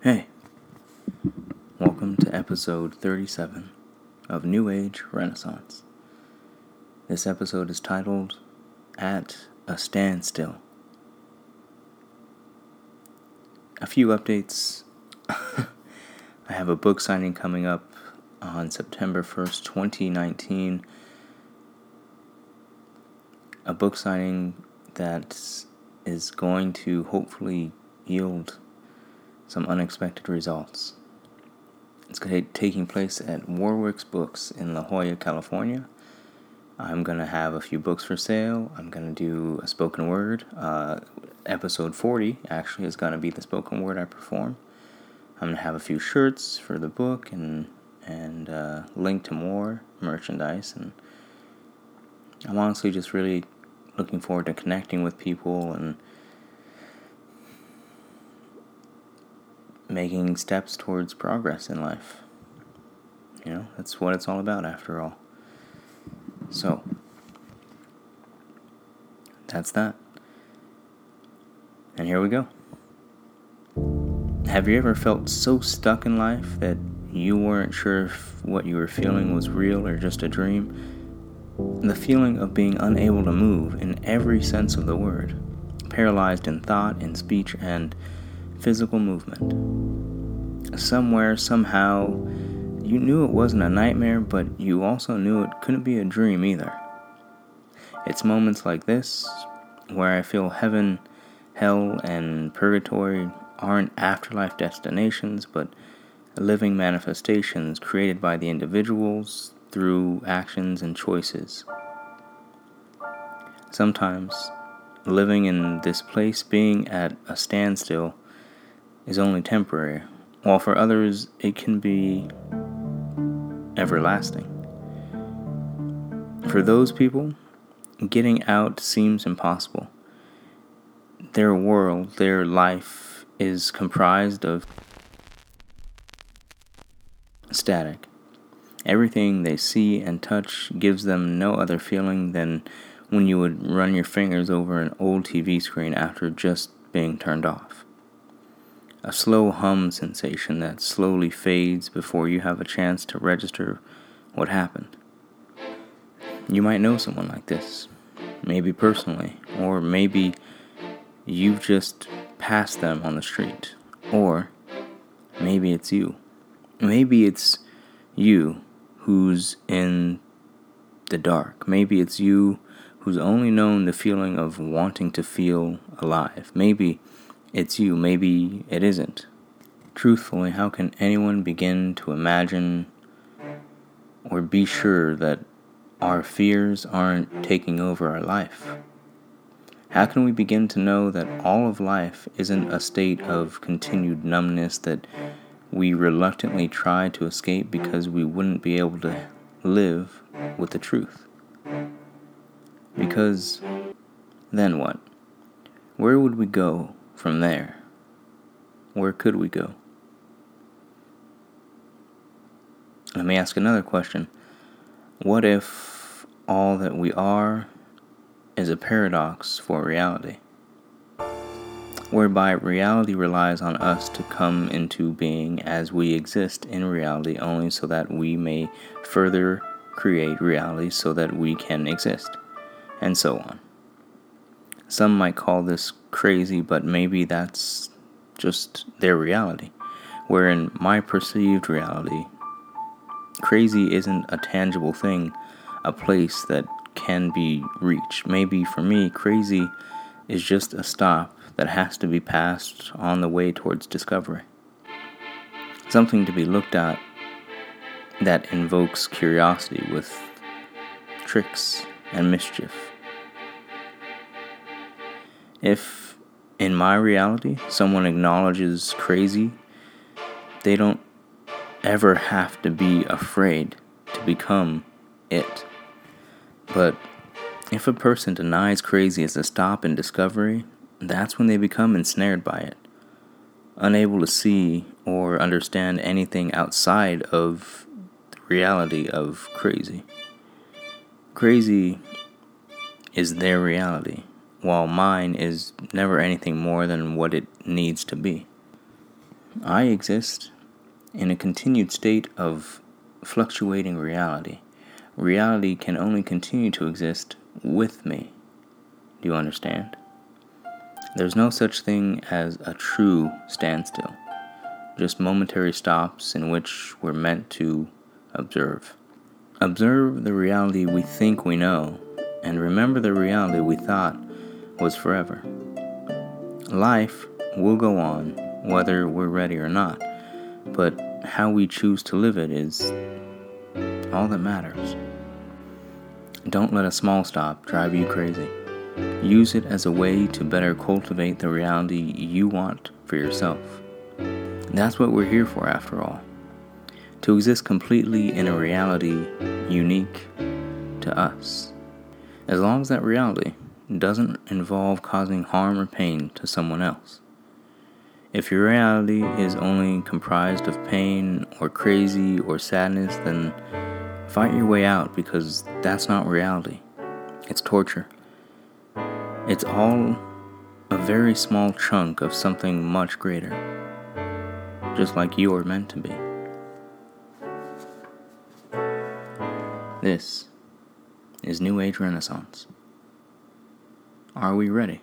Hey, welcome to episode 37 of New Age Renaissance. This episode is titled At a Standstill. A few updates. I have a book signing coming up on September 1st, 2019. A book signing that is going to hopefully yield some unexpected results. It's going to be taking place at Warwick's Books in La Jolla, California. I'm going to have a few books for sale. I'm going to do a spoken word. Uh, episode 40 actually is going to be the spoken word I perform. I'm going to have a few shirts for the book and and uh, link to more merchandise. And I'm honestly just really looking forward to connecting with people and making steps towards progress in life. You know, that's what it's all about after all. So, that's that. And here we go. Have you ever felt so stuck in life that you weren't sure if what you were feeling was real or just a dream? The feeling of being unable to move in every sense of the word, paralyzed in thought, in speech, and physical movement. Somewhere, somehow, you knew it wasn't a nightmare, but you also knew it couldn't be a dream either. It's moments like this where I feel heaven, hell, and purgatory aren't afterlife destinations, but living manifestations created by the individuals through actions and choices. Sometimes, living in this place being at a standstill is only temporary, while for others it can be everlasting. For those people, getting out seems impossible. Their world, their life, is comprised of static. Everything they see and touch gives them no other feeling than when you would run your fingers over an old TV screen after just being turned off a slow hum sensation that slowly fades before you have a chance to register what happened. You might know someone like this, maybe personally, or maybe you've just passed them on the street, or maybe it's you. Maybe it's you who's in the dark. Maybe it's you who's only known the feeling of wanting to feel alive. Maybe it's you, maybe it isn't. Truthfully, how can anyone begin to imagine or be sure that our fears aren't taking over our life? How can we begin to know that all of life isn't a state of continued numbness that we reluctantly try to escape because we wouldn't be able to live with the truth? Because then what? Where would we go from there, where could we go? Let me ask another question. What if all that we are is a paradox for reality? Whereby reality relies on us to come into being as we exist in reality only so that we may further create reality so that we can exist, and so on. Some might call this crazy, but maybe that's just their reality. Where in my perceived reality, crazy isn't a tangible thing, a place that can be reached. Maybe for me, crazy is just a stop that has to be passed on the way towards discovery. Something to be looked at that invokes curiosity with tricks and mischief. If in my reality someone acknowledges crazy, they don't ever have to be afraid to become it. But if a person denies crazy as a stop in discovery, that's when they become ensnared by it, unable to see or understand anything outside of the reality of crazy. Crazy is their reality while mine is never anything more than what it needs to be. I exist in a continued state of fluctuating reality. Reality can only continue to exist with me. Do you understand? There's no such thing as a true standstill, just momentary stops in which we're meant to observe. Observe the reality we think we know, and remember the reality we thought was forever. Life will go on whether we're ready or not, but how we choose to live it is all that matters. Don't let a small stop drive you crazy. Use it as a way to better cultivate the reality you want for yourself. That's what we're here for, after all. To exist completely in a reality unique to us. As long as that reality doesn't involve causing harm or pain to someone else. If your reality is only comprised of pain or crazy or sadness, then fight your way out because that's not reality. It's torture. It's all a very small chunk of something much greater, just like you are meant to be. This is New Age Renaissance. Are we ready?